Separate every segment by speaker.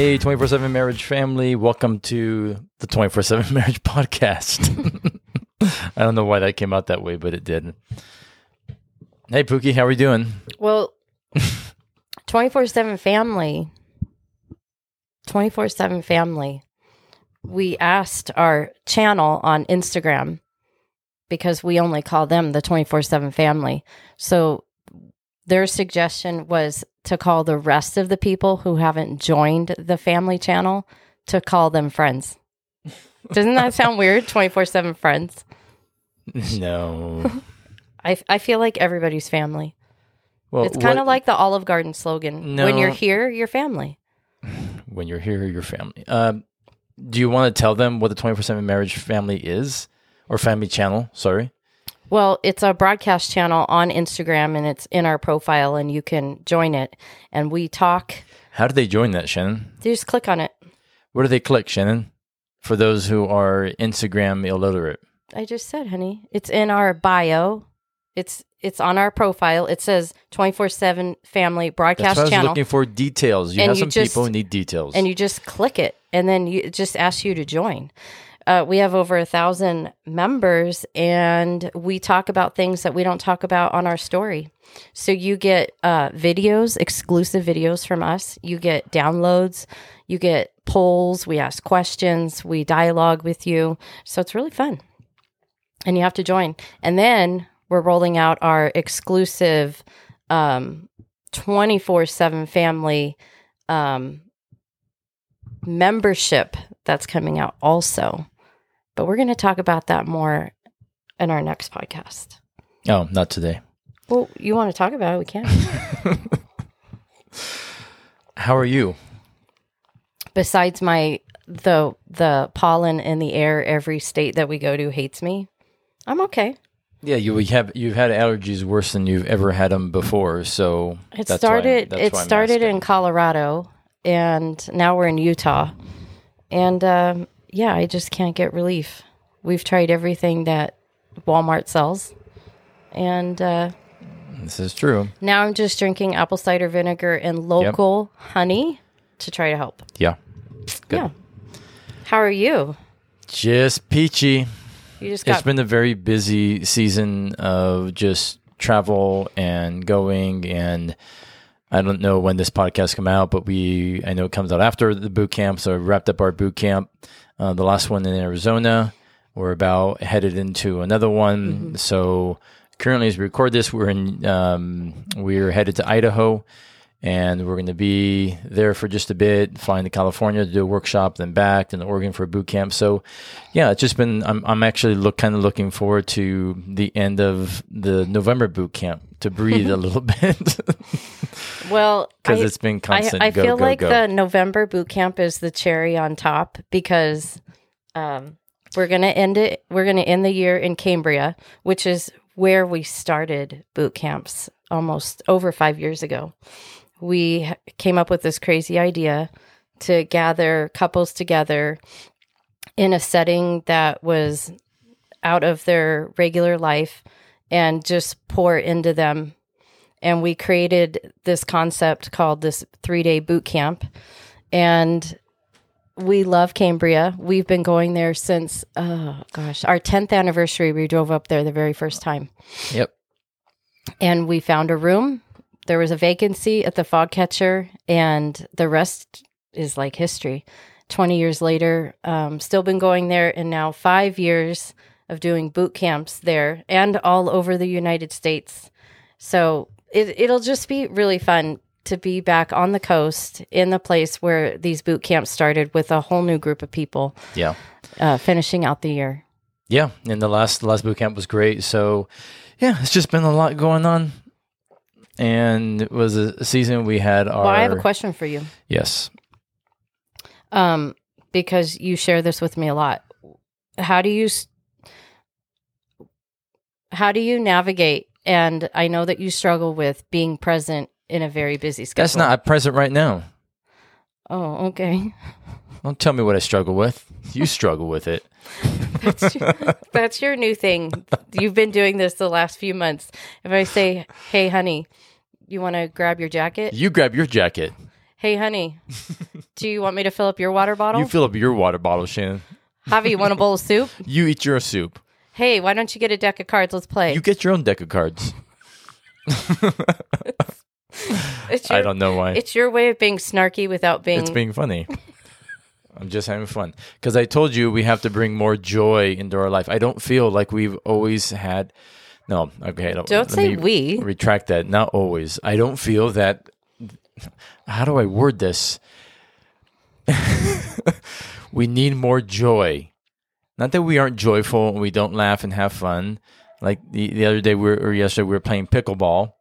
Speaker 1: Hey, 24 7 marriage family. Welcome to the 24 7 marriage podcast. I don't know why that came out that way, but it did. Hey, Pookie, how are we doing?
Speaker 2: Well, 24 7 family, 24 7 family. We asked our channel on Instagram because we only call them the 24 7 family. So their suggestion was to call the rest of the people who haven't joined the family channel to call them friends. Doesn't that sound weird? 24 7 friends.
Speaker 1: No.
Speaker 2: I, I feel like everybody's family.
Speaker 1: Well,
Speaker 2: It's kind of like the Olive Garden slogan. When you're here, you're family.
Speaker 1: when you're here, your family. Um, do you want to tell them what the 24 7 marriage family is? Or family channel? Sorry.
Speaker 2: Well, it's a broadcast channel on Instagram and it's in our profile and you can join it. And we talk,
Speaker 1: How do they join that, Shannan?
Speaker 2: you just click on it.
Speaker 1: Where do they click, Shannan? For those who are Instagram illiterate.
Speaker 2: I just said, honey, it's in our bio. It's it's on our profile. It says 24/7 family
Speaker 1: That's
Speaker 2: broadcast
Speaker 1: was
Speaker 2: channel.
Speaker 1: looking for details. You
Speaker 2: And
Speaker 1: have
Speaker 2: you
Speaker 1: some
Speaker 2: just-
Speaker 1: people who need details.
Speaker 2: and you just click it and then you it just asks you to join uh, we have over a thousand members and we talk about things that we don't talk about on our story. So you get uh, videos exclusive videos from us. You get downloads. You get polls. We ask questions. We dialogue with you. So it's really fun. And you have to join. And then we're rolling out our exclusive um, 24-7 family um, membership that's coming out also. But we're going to talk about that more in our next podcast.
Speaker 1: oh, not today.
Speaker 2: Well, you want to talk about it? We can.
Speaker 1: How are you?
Speaker 2: Besides my the the pollen in the air, every state that we go to hates me. I'm okay.
Speaker 1: Yeah, you have you've had allergies worse than you've ever had them before. So
Speaker 2: It started. it started
Speaker 1: asking.
Speaker 2: in Colorado, and now we're in Utah. And um, yeah, I just can't get relief. We've tried everything that Walmart sells, and uh,
Speaker 1: This is true.
Speaker 2: Now I'm just drinking apple cider vinegar and local honey to try to help.
Speaker 1: Yeah, Good.
Speaker 2: Yeah. How are you?
Speaker 1: just peachy.
Speaker 2: You just got- It's
Speaker 1: been a very busy season of just travel and going and I don't know when this podcast come out, but we I know it comes out after the boot camp. So we wrapped up our boot camp, uh, the last one in Arizona. We're about headed into another one.
Speaker 2: Mm-hmm.
Speaker 1: So currently, as we record this, we're in um, we're headed to Idaho, and we're going to be there for just a bit, flying to California to do a workshop, then back, then to Oregon for a boot camp. So yeah, it's just been. I'm I'm actually look kind of looking forward to the end of the November boot camp to breathe a little bit
Speaker 2: well
Speaker 1: because it's been constant.
Speaker 2: I, I
Speaker 1: go,
Speaker 2: feel
Speaker 1: go,
Speaker 2: like
Speaker 1: go.
Speaker 2: the November boot camp is the cherry on top because um, we're gonna end it. We're gonna end the year in Cambria, which is where we started boot camps almost over five years ago. We came up with this crazy idea to gather couples together in a setting that was out of their regular life and just pour into them and we created this concept called this three day boot camp. And we love Cambria. We've been going there since, oh gosh, our 10th anniversary. We drove up there the very first time.
Speaker 1: Yep.
Speaker 2: And we found a room. There was a vacancy at the fog catcher, and the rest is like history. 20 years later, um, still been going there, and now five years of doing boot camps there and all over the United States. So it, it'll just be really fun to be back on the coast in the place where these boot camps started with a whole new group of people
Speaker 1: Yeah.
Speaker 2: uh, finishing out the year.
Speaker 1: Yeah, and the last the last boot camp was great. So, yeah, it's just been a lot going on, and it was a season we had our.
Speaker 2: Well, I have a question for you.
Speaker 1: Yes,
Speaker 2: um, because you share this with me a lot. How do you how do you navigate? And I know that you struggle with being present in a very busy schedule.
Speaker 1: that's not present right now.
Speaker 2: Oh, okay.
Speaker 1: Don't tell me what I struggle with. You struggle with it.
Speaker 2: That's your, that's your new thing. You've been doing this the last few months. If I say, "Hey, honey, you want to grab your jacket?"
Speaker 1: You grab your jacket.
Speaker 2: Hey, honey, do you want me to fill up your water bottle?
Speaker 1: You fill up your water bottle, Shannan.
Speaker 2: Javi, you want a bowl of soup?
Speaker 1: You eat your soup.
Speaker 2: Hey, why don't you get a deck of cards? Let's play.
Speaker 1: You get your own deck of cards.
Speaker 2: it's
Speaker 1: I don't know why.
Speaker 2: It's your way of being snarky without being.
Speaker 1: It's being funny. I'm just having fun because I told you we have to bring more joy into our life. I don't feel like we've always had. No, okay. Don't,
Speaker 2: Don't say we.
Speaker 1: Retract that. Not always. I don't feel that. How do I word this? we need more joy. Not that we aren't joyful and we don't laugh and have fun. Like the, the other day, we were, or yesterday, we were playing pickleball,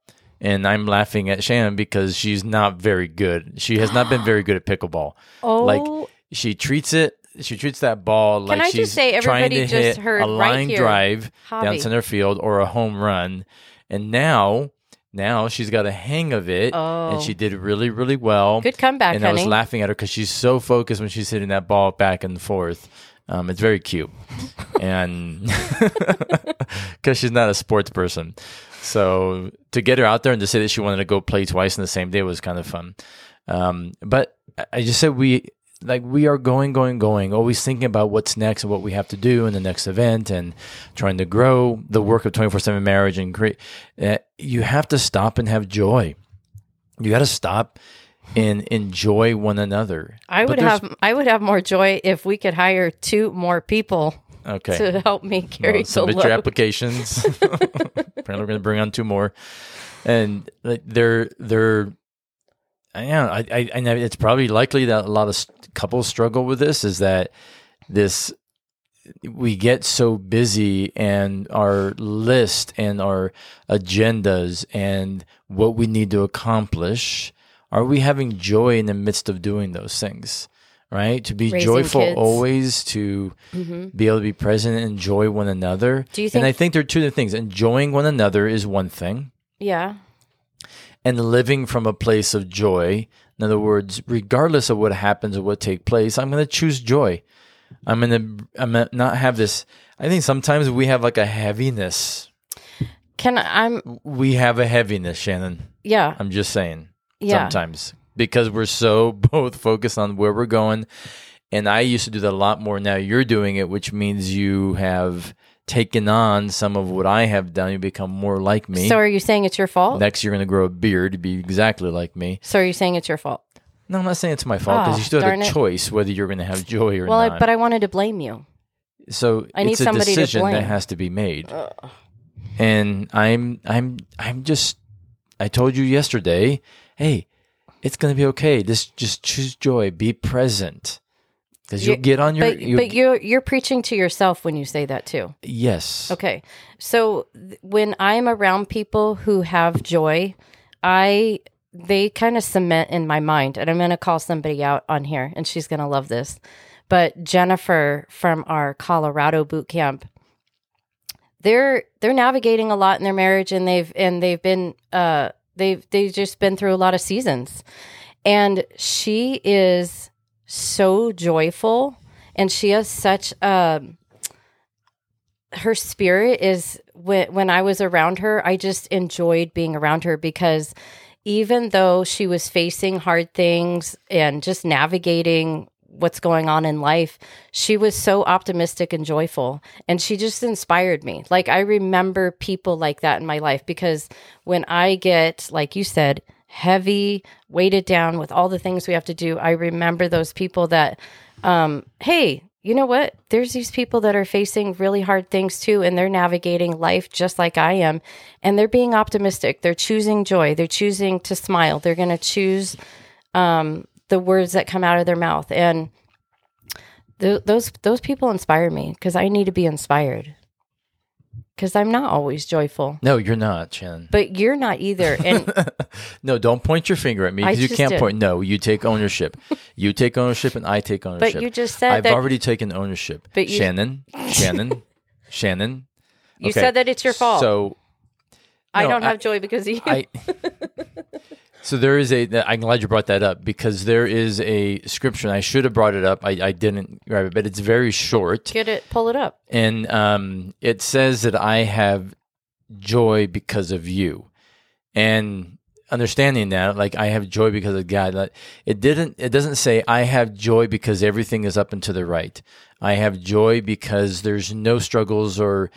Speaker 1: and I'm laughing at Shannan because she's not very good. She has not been very good at pickleball.
Speaker 2: oh,
Speaker 1: Like she treats it. She treats that ball like
Speaker 2: I just
Speaker 1: she's
Speaker 2: say
Speaker 1: trying
Speaker 2: everybody
Speaker 1: to
Speaker 2: just
Speaker 1: hit
Speaker 2: heard
Speaker 1: a
Speaker 2: right
Speaker 1: line
Speaker 2: here,
Speaker 1: drive down center field or a home run. And now, now she's got a hang of it,
Speaker 2: Oh.
Speaker 1: and she did really, really well.
Speaker 2: good comeback,
Speaker 1: and I was laughing at her because she's so focused when she's hitting that ball back and forth. Um, it's very cute, and because she's not a sports person, so to get her out there and to say that she wanted to go play twice in the same day was kind of fun. Um, but I- I just said we like we are going, going, going, always thinking about what's next and what we have to do in the next event, and trying to grow the work of twenty four seven marriage and create. Uh, you have to stop and have joy. You got to stop and enjoy one another.
Speaker 2: I
Speaker 1: But
Speaker 2: would have I would have more joy if we could hire two more people
Speaker 1: okay.
Speaker 2: to help me carry
Speaker 1: Well,
Speaker 2: the
Speaker 1: submit
Speaker 2: load.
Speaker 1: your applications. Apparently, we're going to bring on two more, and like, they're they're. Yeah, I, I, I know it's probably likely that a lot of couples struggle with this. Is that this? We get so busy, and our list and our agendas and what we need to accomplish. Are we having joy in the midst of doing those things? Right, to be
Speaker 2: Raising
Speaker 1: joyful
Speaker 2: kids.
Speaker 1: always, to
Speaker 2: Mhm.
Speaker 1: be able to be present and enjoy one another.
Speaker 2: Do you think
Speaker 1: and I
Speaker 2: think-
Speaker 1: think there are two different things. Enjoying one another is one thing,
Speaker 2: Yeah.
Speaker 1: And living from a place of joy. In other words, regardless of what happens or what take place, I'm going to choose joy. I'm going to I'm gonna not have this. I think sometimes we have like a heaviness.
Speaker 2: Can I'm
Speaker 1: We have a heaviness, Shannan.
Speaker 2: yeah.
Speaker 1: I'm just saying.
Speaker 2: Yeah.
Speaker 1: Sometimes because we're so both focused on where we're going. And I used to do that a lot more. Now you're doing it, which means you have taken on some of what I have done. You become more like me.
Speaker 2: So are you saying it's your fault?
Speaker 1: Next, you're going to grow a beard to be exactly like me.
Speaker 2: so are you saying it's your fault?
Speaker 1: No, I'm not saying it's my fault because
Speaker 2: Ah,
Speaker 1: you still have a
Speaker 2: it.
Speaker 1: choice whether you're going to have joy or
Speaker 2: Well,
Speaker 1: not.
Speaker 2: I, but I wanted to blame you.
Speaker 1: so
Speaker 2: I need
Speaker 1: it's a
Speaker 2: somebody to
Speaker 1: decision that has to be made. And I'm, I'm, I'm just. I told you yesterday. Hey, it's going to be okay. Just, just choose joy. Be present. Because you'll get on your.
Speaker 2: But
Speaker 1: you'll-
Speaker 2: but you're you're preaching to yourself when you say that too.
Speaker 1: yes.
Speaker 2: Okay. So th- when I'm around people who have joy, I they kind of cement in my mind, and I'm going to call somebody out on here, and she's going to love this. But Jennifer from our Colorado boot camp, they're they're navigating a lot in their marriage, and they've and they've been uh they've they've just been through a lot of seasons, and she is so joyful, and she has such a her spirit is when when I was around her, I just enjoyed being around her because even though she was facing hard things and just navigating what's going on in life, she was so optimistic and joyful and she just inspired me. Like I remember people like that in my life because when I get like you said, heavy, weighted down with all the things we have to do, I remember those people that um hey, you know what? There's these people that are facing really hard things too, and they're navigating life just like I am. And they're being optimistic. They're choosing joy. They're choosing to smile. They're going to choose um, the words that come out of their mouth. And th- those those people inspire me because I need to be inspired. Because I'm not always joyful,
Speaker 1: No, you're not, Shannan.
Speaker 2: but you're not either. And
Speaker 1: no, don't point your finger at me because you can't
Speaker 2: did.
Speaker 1: point. No, you take ownership. you take ownership, and I take ownership.
Speaker 2: but you just said
Speaker 1: I've
Speaker 2: that
Speaker 1: already taken ownership.
Speaker 2: But you-
Speaker 1: Shannan, Shannan, Shannan.
Speaker 2: you
Speaker 1: okay.
Speaker 2: said that it's your fault.
Speaker 1: So
Speaker 2: I don't
Speaker 1: I-
Speaker 2: have joy because of you.
Speaker 1: I. So there is a. I'm glad you brought that up because there is a scripture. And I should have brought it up. I, I didn't grab it, but it's very short.
Speaker 2: Get it, pull it up.
Speaker 1: and um, it says that I have joy because of you. And understanding that, like I have joy because of God. Like, it didn't. It doesn't say I have joy because everything is up and to the right. I have joy because there's no struggles or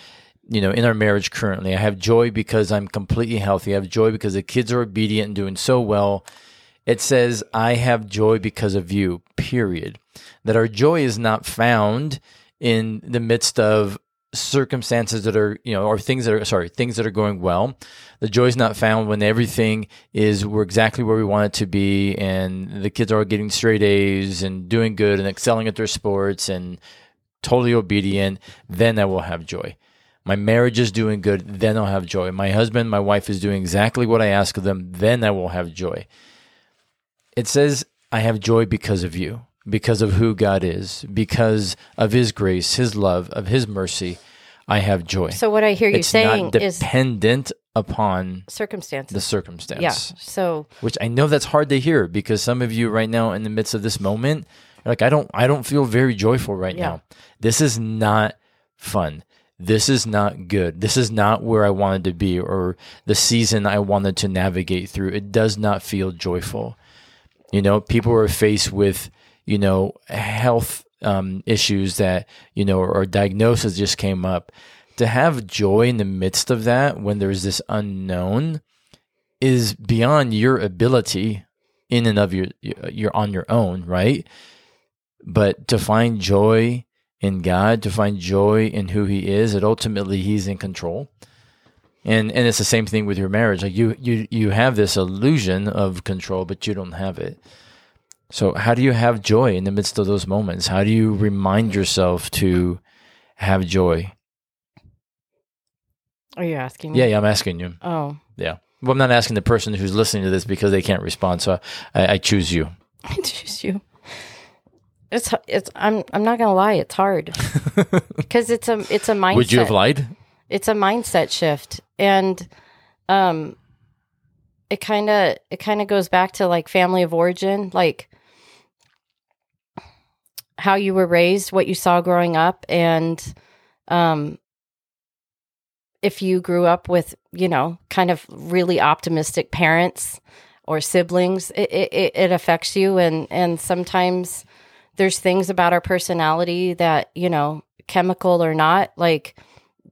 Speaker 1: you know, in our marriage currently. I have joy because I'm completely healthy. I have joy because the kids are obedient and doing so well. It says, I have joy because of you, period. That our joy is not found in the midst of circumstances that are, you know, or things that are, sorry, things that are going well. The joy is not found when everything is, we're exactly where we want it to be and the kids are getting straight A's and doing good and excelling at their sports and totally obedient. Then I will have joy my marriage is doing good, then I'll have joy. My husband, my wife is doing exactly what I ask of them, then I will have joy. It says, I have joy because of you, because of who God is, because of His grace, His love, of His mercy. I have joy.
Speaker 2: So what I hear you
Speaker 1: it's
Speaker 2: saying
Speaker 1: not
Speaker 2: is
Speaker 1: dependent upon
Speaker 2: circumstances.
Speaker 1: the circumstance.
Speaker 2: yeah. So
Speaker 1: Which I know that's hard to hear because some of you right now in the midst of this moment, you're like, I don't I don't feel very joyful right
Speaker 2: Yeah.
Speaker 1: now. This is not fun this is not good. This is not where I wanted to be or the season I wanted to navigate through. It does not feel joyful. You know, people are faced with, you know, health um, issues that, you know, or diagnosis just came up. To have joy in the midst of that when there's this unknown is beyond your ability in and of your, you're on your own, right? But to find joy in God, to find joy in who He is, that ultimately He's in control. And and it's the same thing with your marriage. Like you you you have this illusion of control, but you don't have it. So how do you have joy in the midst of those moments? How do you remind yourself to have joy?
Speaker 2: are you asking me?
Speaker 1: Yeah, yeah, I'm asking you.
Speaker 2: Oh.
Speaker 1: Yeah. Well, I'm not asking the person who's listening to this because they can't respond. So I, I choose you.
Speaker 2: I choose you. It's it's I'm I'm not gonna lie, it's hard because it's a it's a mindset.
Speaker 1: Would you have lied?
Speaker 2: It's a mindset shift, and um, it kind of it kind of goes back to like family of origin, like how you were raised, what you saw growing up, and um, if you grew up with you know kind of really optimistic parents or siblings, it it, it affects you, and and sometimes there's things about our personality that you know chemical or not like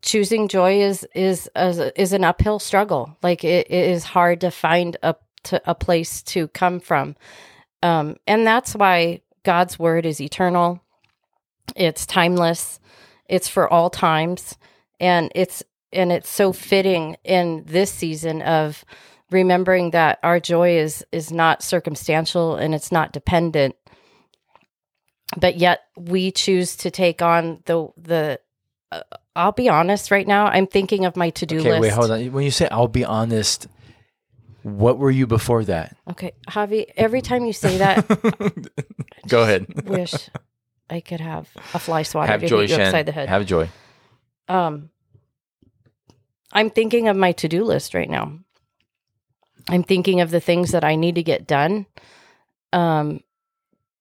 Speaker 2: choosing joy is is is an uphill struggle. Like it, it is hard to find a to a place to come from. Um and that's why god's word is eternal. It's timeless. It's for all times. And it's and it's so fitting in this season of remembering that our joy is is not circumstantial and it's not dependent but yet we choose to take on the the uh, I'll be honest right now I'm thinking of my to-do
Speaker 1: Okay,
Speaker 2: list.
Speaker 1: wait, hold on. When you say I'll be honest, what were you before that?
Speaker 2: Okay, Javi, every time you say that
Speaker 1: Go ahead.
Speaker 2: wish I could have a fly swatter
Speaker 1: Have
Speaker 2: to
Speaker 1: joy,
Speaker 2: hit you
Speaker 1: Shan.
Speaker 2: upside the head.
Speaker 1: Have joy.
Speaker 2: um I'm thinking of my to-do list right now. I'm thinking of the things that I need to get done. Um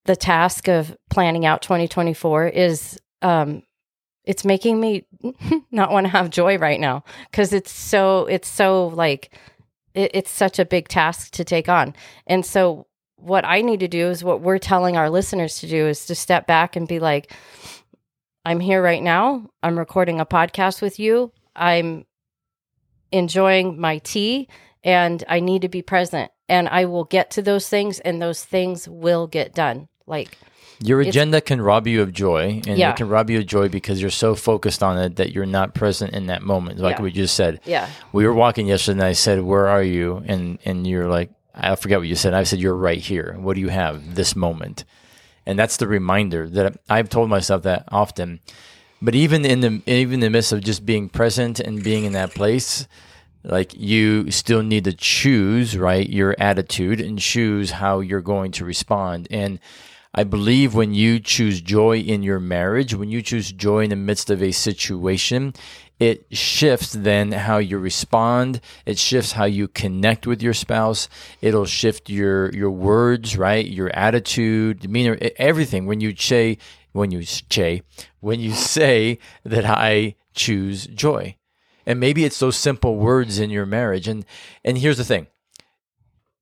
Speaker 2: the task of planning out 2024 is um it's making me not want to have joy right now because it's so it's so like it, it's such a big task to take on. And so what i need to do is what we're telling our listeners to do is to step back and be like i'm here right now. I'm recording a podcast with you. I'm enjoying my tea and i need to be present and i will get to those things and those things will get done like
Speaker 1: Your agenda can rob you of joy, and
Speaker 2: Yeah.
Speaker 1: it can rob you of joy because you're so focused on it that you're not present in that moment. Like
Speaker 2: Yeah.
Speaker 1: we just said,
Speaker 2: yeah
Speaker 1: we were walking yesterday, and I said, "Where are you?" And and you're like, I forget what you said. I said, "You're right here. What do you have this moment?" And that's the reminder that I've told myself that often. But even in the even in the midst of just being present and being in that place, like you still need to choose right your attitude and choose how you're going to respond and I believe when you choose joy in your marriage, when you choose joy in the midst of a situation, it shifts then how you respond. It shifts how you connect with your spouse. It'll shift your your words, right? Your attitude, demeanor, everything. When you say, when you say, when you say that I choose joy, and maybe it's those simple words in your marriage. And and here's the thing: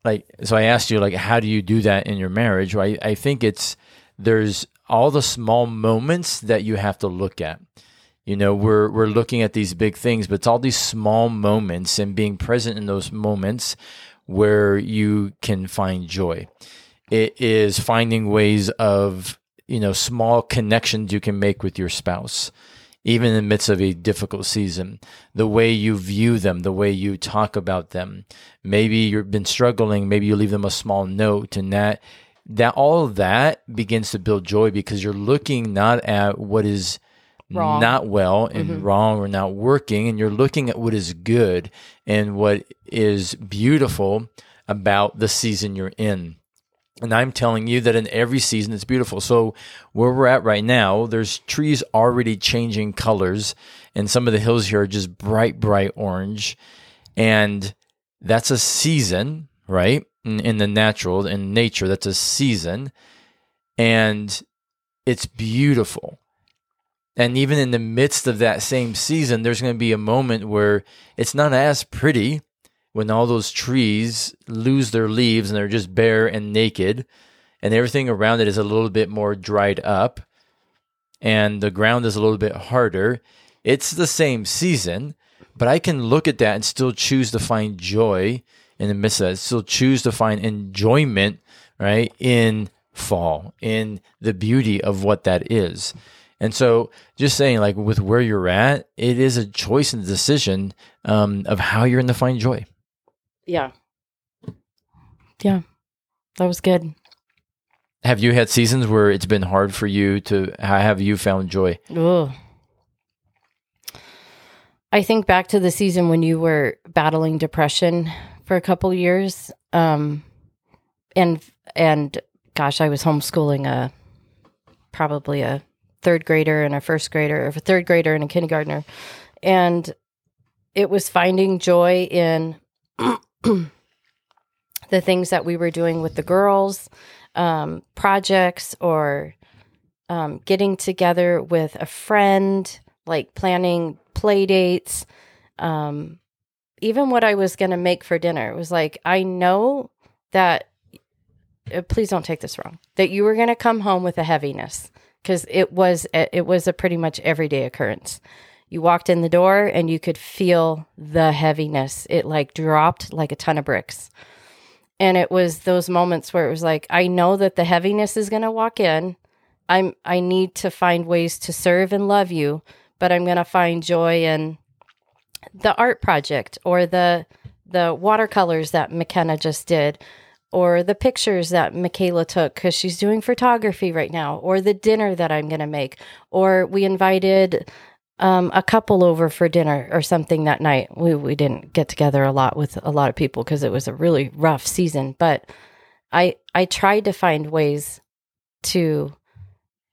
Speaker 1: like so I asked you like how do you do that in your marriage? I think it's there's all the small moments that you have to look at. You know, we're we're looking at these big things, but it's all these small moments and being present in those moments where you can find joy. It is finding ways of, you know, small connections you can make with your spouse even in the midst of a difficult season, the way you view them, the way you talk about them. Maybe you've been struggling, maybe you leave them a small note and that that all of that begins to build joy because you're looking not at what is
Speaker 2: Wrong.
Speaker 1: not well and
Speaker 2: Mhm.
Speaker 1: wrong or not working and you're looking at what is good and what is beautiful about the season you're in. And I'm telling you that in every season it's beautiful. So where we're at right now, there's trees already changing colors, and some of the hills here are just bright, bright orange. And that's a season, right? In, in the natural, in nature, that's a season. And it's beautiful. And even in the midst of that same season, there's going to be a moment where it's not as pretty when all those trees lose their leaves and they're just bare and naked, and everything around it is a little bit more dried up, and the ground is a little bit harder. It's the same season, but I can look at that and still choose to find joy in the midst of that, still choose to find enjoyment, right, in fall, in the beauty of what that is. And so, just saying, like with where you're at, it is a choice and decision um, of how you're going to find joy.
Speaker 2: Yeah. Yeah. That was good.
Speaker 1: Have you had seasons where it's been hard for you to? How have you found joy?
Speaker 2: Ugh. I think back to the season when you were battling depression for a couple years. Um and and gosh, I was homeschooling a probably a third grader and a first grader, or a third grader and a kindergartner. And it was finding joy in the things that we were doing with the girls, um, projects or um, getting together with a friend, like planning play dates, um, even what I was going to make for dinner. Was like, I know that, uh, please don't take this wrong, that you were going to come home with a heaviness because it was, it was a pretty much everyday occurrence. You walked in the door and you could feel the heaviness. It like dropped like a ton of bricks. And it was those moments where it was like, I know that the heaviness is going to walk in. I'm I need to find ways to serve and love you, but I'm going to find joy in the art project or the the watercolors that McKenna just did or the pictures that Michaela took cuz she's doing photography right now or the dinner that I'm going to make or we invited um, a couple over for dinner or something that night. We we didn't get together a lot with a lot of people because it was a really rough season, but I I tried to find ways to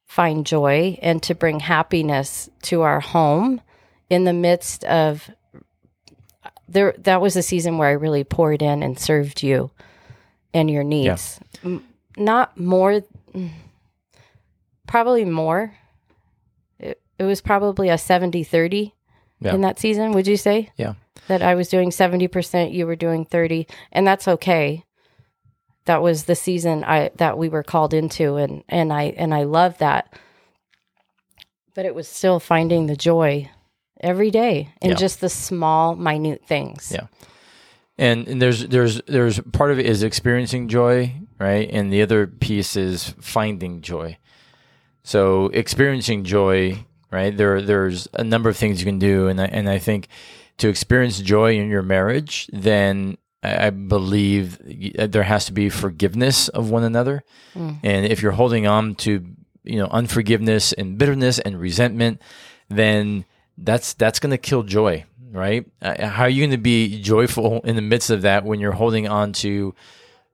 Speaker 2: find joy and to bring happiness to our home in the midst of there that was a season where I really poured in and served you and your needs. M- Not more probably more. It, was probably a 70-30
Speaker 1: Yeah.
Speaker 2: in that season, would you say?
Speaker 1: Yeah.
Speaker 2: That I was doing 70%, you were doing 30, and that's okay. That was the season I that we were called into and and I and I love that. But it was still finding the joy every day in
Speaker 1: Yeah.
Speaker 2: just the small minute things.
Speaker 1: Yeah. And, and there's there's there's part of it is experiencing joy, right? And the other piece is finding joy. So experiencing joy, right? There there's a number of things you can do, and I, and I think to experience joy in your marriage, then I believe there has to be forgiveness of one another.
Speaker 2: Mm.
Speaker 1: And if you're holding on to you know unforgiveness and bitterness and resentment, then that's that's going to kill joy, right? Uh, how are you going to be joyful in the midst of that when you're holding on to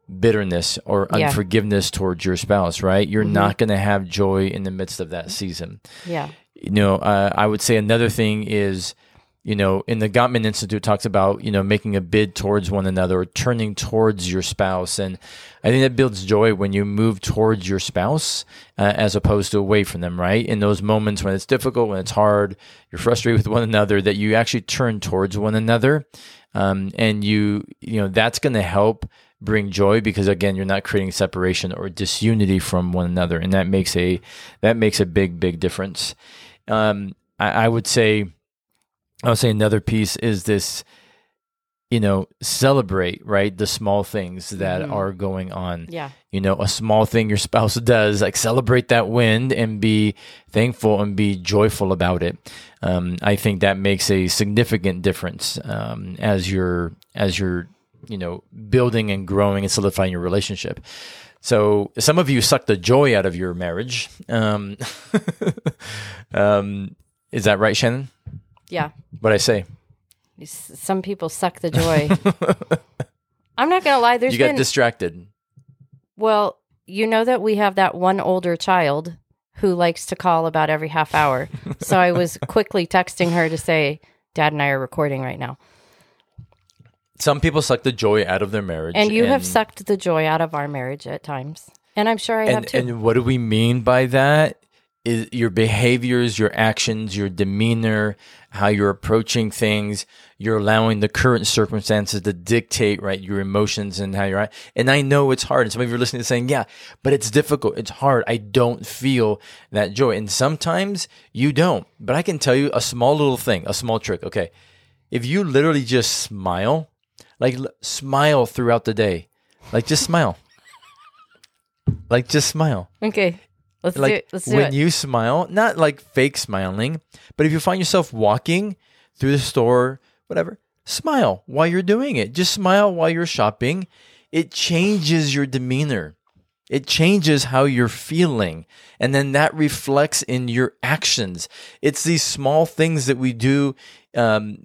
Speaker 1: bitterness or
Speaker 2: Yeah.
Speaker 1: unforgiveness towards your spouse, right? You're
Speaker 2: Mhm.
Speaker 1: not going to have joy in the midst of that season.
Speaker 2: Yeah.
Speaker 1: You know, uh, I would say another thing is, you know, in the Gottman Institute talks about, you know, making a bid towards one another or turning towards your spouse. And I think that builds joy when you move towards your spouse uh, as opposed to away from them, right? In those moments when it's difficult, when it's hard, you're frustrated with one another, that you actually turn towards one another. Um, and you, you know, that's going to help bring joy because again you're not creating separation or disunity from one another and that makes a that makes a big big difference um i, I would say i would say another piece is this you know, celebrate, right? The small things that
Speaker 2: Mhm.
Speaker 1: are going on.
Speaker 2: Yeah.
Speaker 1: You know, a small thing your spouse does, like celebrate that win and be thankful and be joyful about it. Um, I think that makes a significant difference um, as you're as you're you know building and growing and solidifying your relationship. So some of you suck the joy out of your marriage. Um, um, is that right, Shannan?
Speaker 2: Yeah.
Speaker 1: What I say?
Speaker 2: Some people suck the joy. I'm not going to lie. There's
Speaker 1: you got
Speaker 2: been,
Speaker 1: distracted.
Speaker 2: well, you know that we have that one older child who likes to call about every half hour. so I was quickly texting her to say, Dad and I are recording right now.
Speaker 1: Some people suck the joy out of their marriage,
Speaker 2: And you have sucked the joy out of our marriage at times. And I'm sure I have too.
Speaker 1: and what do we mean by that? Is your behaviors, your actions, your demeanor, how you're approaching things. You're allowing the current circumstances to dictate, right, your emotions and how you're at. And I know it's hard. And some of you are listening to saying, yeah, but it's difficult. It's hard. I don't feel that joy. And sometimes you don't. But I can tell you a small little thing, a small trick. Okay. If you literally just smile, like l- smile throughout the day, like just smile. Like just smile
Speaker 2: okay. Let's do it. Let's do
Speaker 1: when
Speaker 2: it.
Speaker 1: you smile, not like fake smiling, but if you find yourself walking through the store, whatever, smile while you're doing it. Just smile while you're shopping. It changes your demeanor. It changes how you're feeling. And then that reflects in your actions. It's these small things that we do um,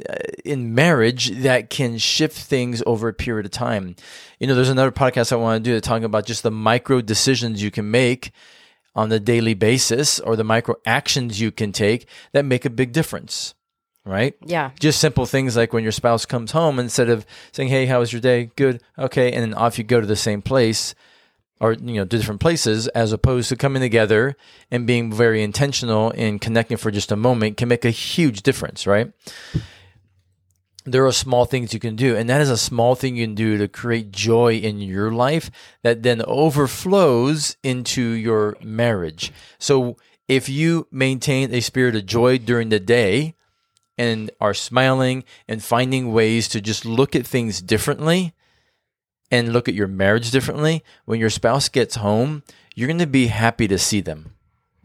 Speaker 1: in marriage that can shift things over a period of time. You know, there's another podcast I want to do that talking about just the micro decisions you can make on a daily basis or the micro actions you can take that make a big difference, right?
Speaker 2: yeah.
Speaker 1: Just simple things like when your spouse comes home, instead of saying, Hey, how was your day? Good. Okay. And then off you go to the same place or, you know, to different places, as opposed to coming together and being very intentional in connecting for just a moment can make a huge difference, right? there are small things you can do and that is a small thing you can do to create joy in your life that then overflows into your marriage so if you maintain a spirit of joy during the day and are smiling and finding ways to just look at things differently and look at your marriage differently when your spouse gets home you're going to be happy to see them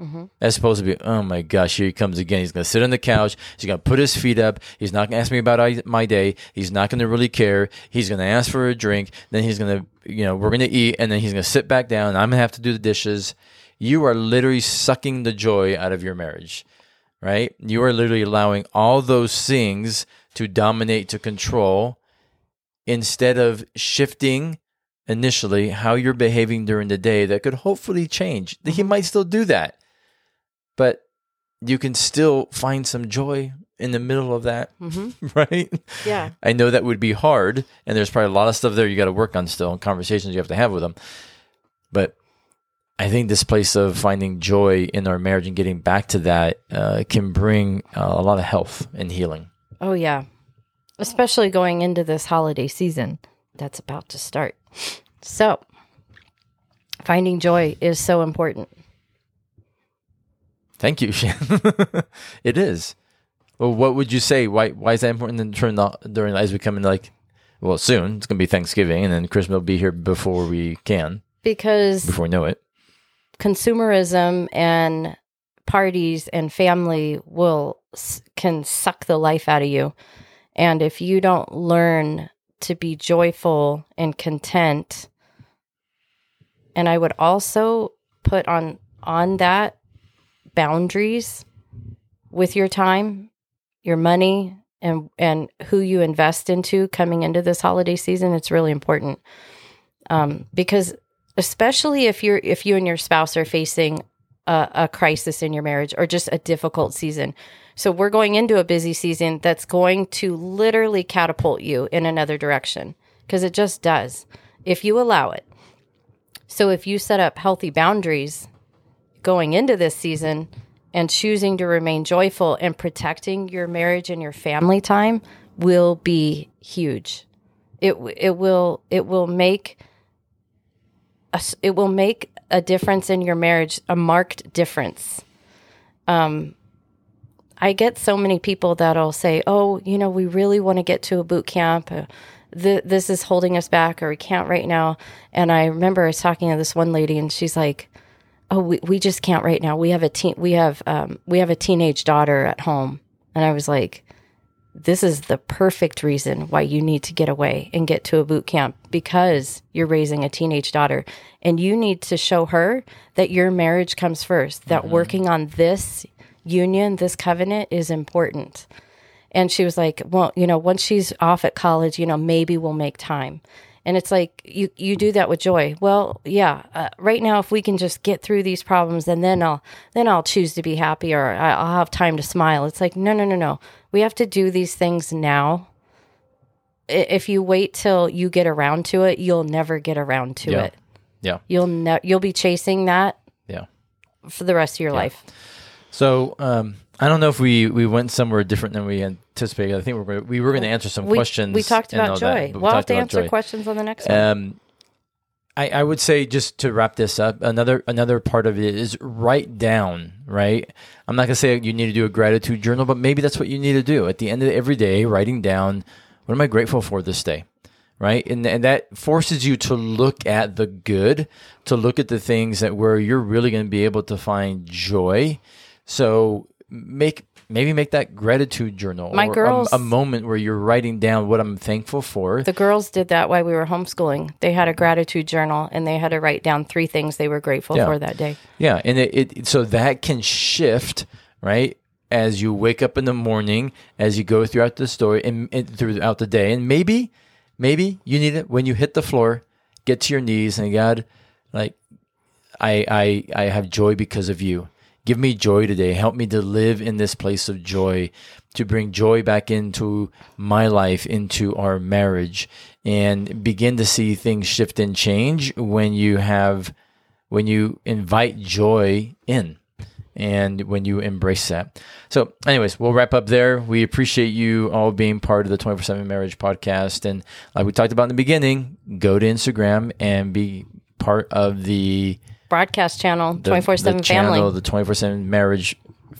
Speaker 1: mm-hmm. as opposed to be, oh my gosh, here he comes again. He's going to sit on the couch. He's going to put his feet up. He's not going to ask me about my day. He's not going to really care. He's going to ask for a drink. Then he's going to, you know, we're going to eat and then he's going to sit back down. I'm going to have to do the dishes. You are literally sucking the joy out of your marriage, right? You are literally allowing all those things to dominate, to control, instead of shifting initially how you're behaving during the day that could hopefully change. He might still do that but you can still find some joy in the middle of that, right?
Speaker 2: Yeah.
Speaker 1: I know that would be hard, and there's probably a lot of stuff there you got to work on still, and conversations you have to have with them. But I think this place of finding joy in our marriage and getting back to that uh, can bring uh, a lot of health and healing.
Speaker 2: Oh, yeah. Especially going into this holiday season that's about to start. So, finding joy is so important.
Speaker 1: Thank you, Shan. it is. Well, what would you say? Why why is that important in during the, during as we come in like well soon it's gonna be Thanksgiving and then Christmas will be here before we can
Speaker 2: Because
Speaker 1: before we know it.
Speaker 2: consumerism and parties and family will can suck the life out of you and if you don't learn to be joyful and content and i would also put on on that boundaries with your time your money and and who you invest into coming into this holiday season it's really important. Um, because especially if you're if you and your spouse are facing a, a crisis in your marriage or just a difficult season so we're going into a busy season that's going to literally catapult you in another direction because it just does if you allow it so if you set up healthy boundaries going into this season and choosing to remain joyful and protecting your marriage and your family time will be huge It it will it will make a it will make a difference in your marriage, a marked difference. Um, I get so many people that'll say, "Oh, you know, we really want to get to a boot camp. Uh, th- this is holding us back, or we can't right now." And I remember I was talking to this one lady, and she's like, "Oh, we, we just can't right now. We have a teen we have um, we have a teenage daughter at home." And I was like, "This is the perfect reason why you need to get away and get to a boot camp because you're raising a teenage daughter, and you need to show her that your marriage comes first. That working on this." Union, this covenant is important. And she was like, well, you know, once she's off at college, you know, maybe we'll make time. And it's like you you do that with joy. Well, yeah. Uh, right now, if we can just get through these problems, and then I'll then I'll choose to be happy, or I'll have time to smile. It's like no, no, no, no. We have to do these things now. If you wait till you get around to it, you'll never get around to
Speaker 1: Yeah.
Speaker 2: it.
Speaker 1: Yeah.
Speaker 2: You'll ne- you'll be chasing that
Speaker 1: Yeah.
Speaker 2: for the rest of your life.
Speaker 1: So um, I don't know if we, we went somewhere different than we anticipated. I think we were, we were going to answer some
Speaker 2: We,
Speaker 1: questions.
Speaker 2: we talked about joy.
Speaker 1: we
Speaker 2: we'll have to answer
Speaker 1: joy.
Speaker 2: questions on the next one.
Speaker 1: Um, I, I would say just to wrap this up, another another part of it is write down. Right, I'm not gonna say you need to do a gratitude journal, but maybe that's what you need to do at the end of every day. Writing down what am I grateful for this day, right? And and that forces you to look at the good, to look at the things that where you're really going to be able to find joy. So make maybe make that gratitude journal
Speaker 2: My
Speaker 1: or a-
Speaker 2: girls-
Speaker 1: a, moment where you're writing down what I'm thankful for.
Speaker 2: the girls did that while we were homeschooling. They had a gratitude journal and they had to write down three things they were grateful
Speaker 1: Yeah.
Speaker 2: for that day.
Speaker 1: Yeah, and it, it so that can shift right as you wake up in the morning, as you go throughout the story and, and throughout the day, and maybe maybe you need it when you hit the floor, get to your knees and God, like I I I have joy because of you. Give me joy today. Help me to live in this place of joy, to bring joy back into my life, into our marriage, and begin to see things shift and change when you have when you invite joy in and when you embrace that. So, anyways, we'll wrap up there. We appreciate you all being part of the 24 7 Marriage Podcast. And like we talked about in the beginning, go to Instagram and be part of the
Speaker 2: Broadcast channel, 24 7
Speaker 1: the channel, the 24 7 Marriage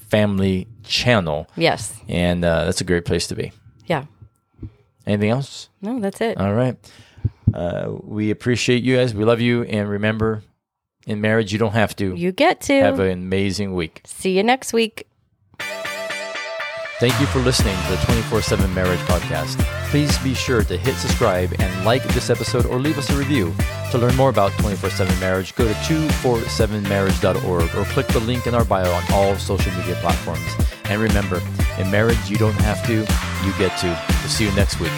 Speaker 1: Family channel.
Speaker 2: Yes.
Speaker 1: And uh, that's a great place to be.
Speaker 2: Yeah.
Speaker 1: Anything else?
Speaker 2: No, that's it.
Speaker 1: All right. Uh, we appreciate you guys. We love you. And remember, in marriage, you don't have to.
Speaker 2: You get to.
Speaker 1: Have an amazing week.
Speaker 2: See you next week.
Speaker 1: Thank you for listening to the 24 7 Marriage Podcast. Please be sure to hit subscribe and like this episode or leave us a review. To learn more about 24 7 Marriage, go to 247marriage.org or click the link in our bio on all social media platforms. And remember, in marriage, you don't have to, you get to. We'll see you next week.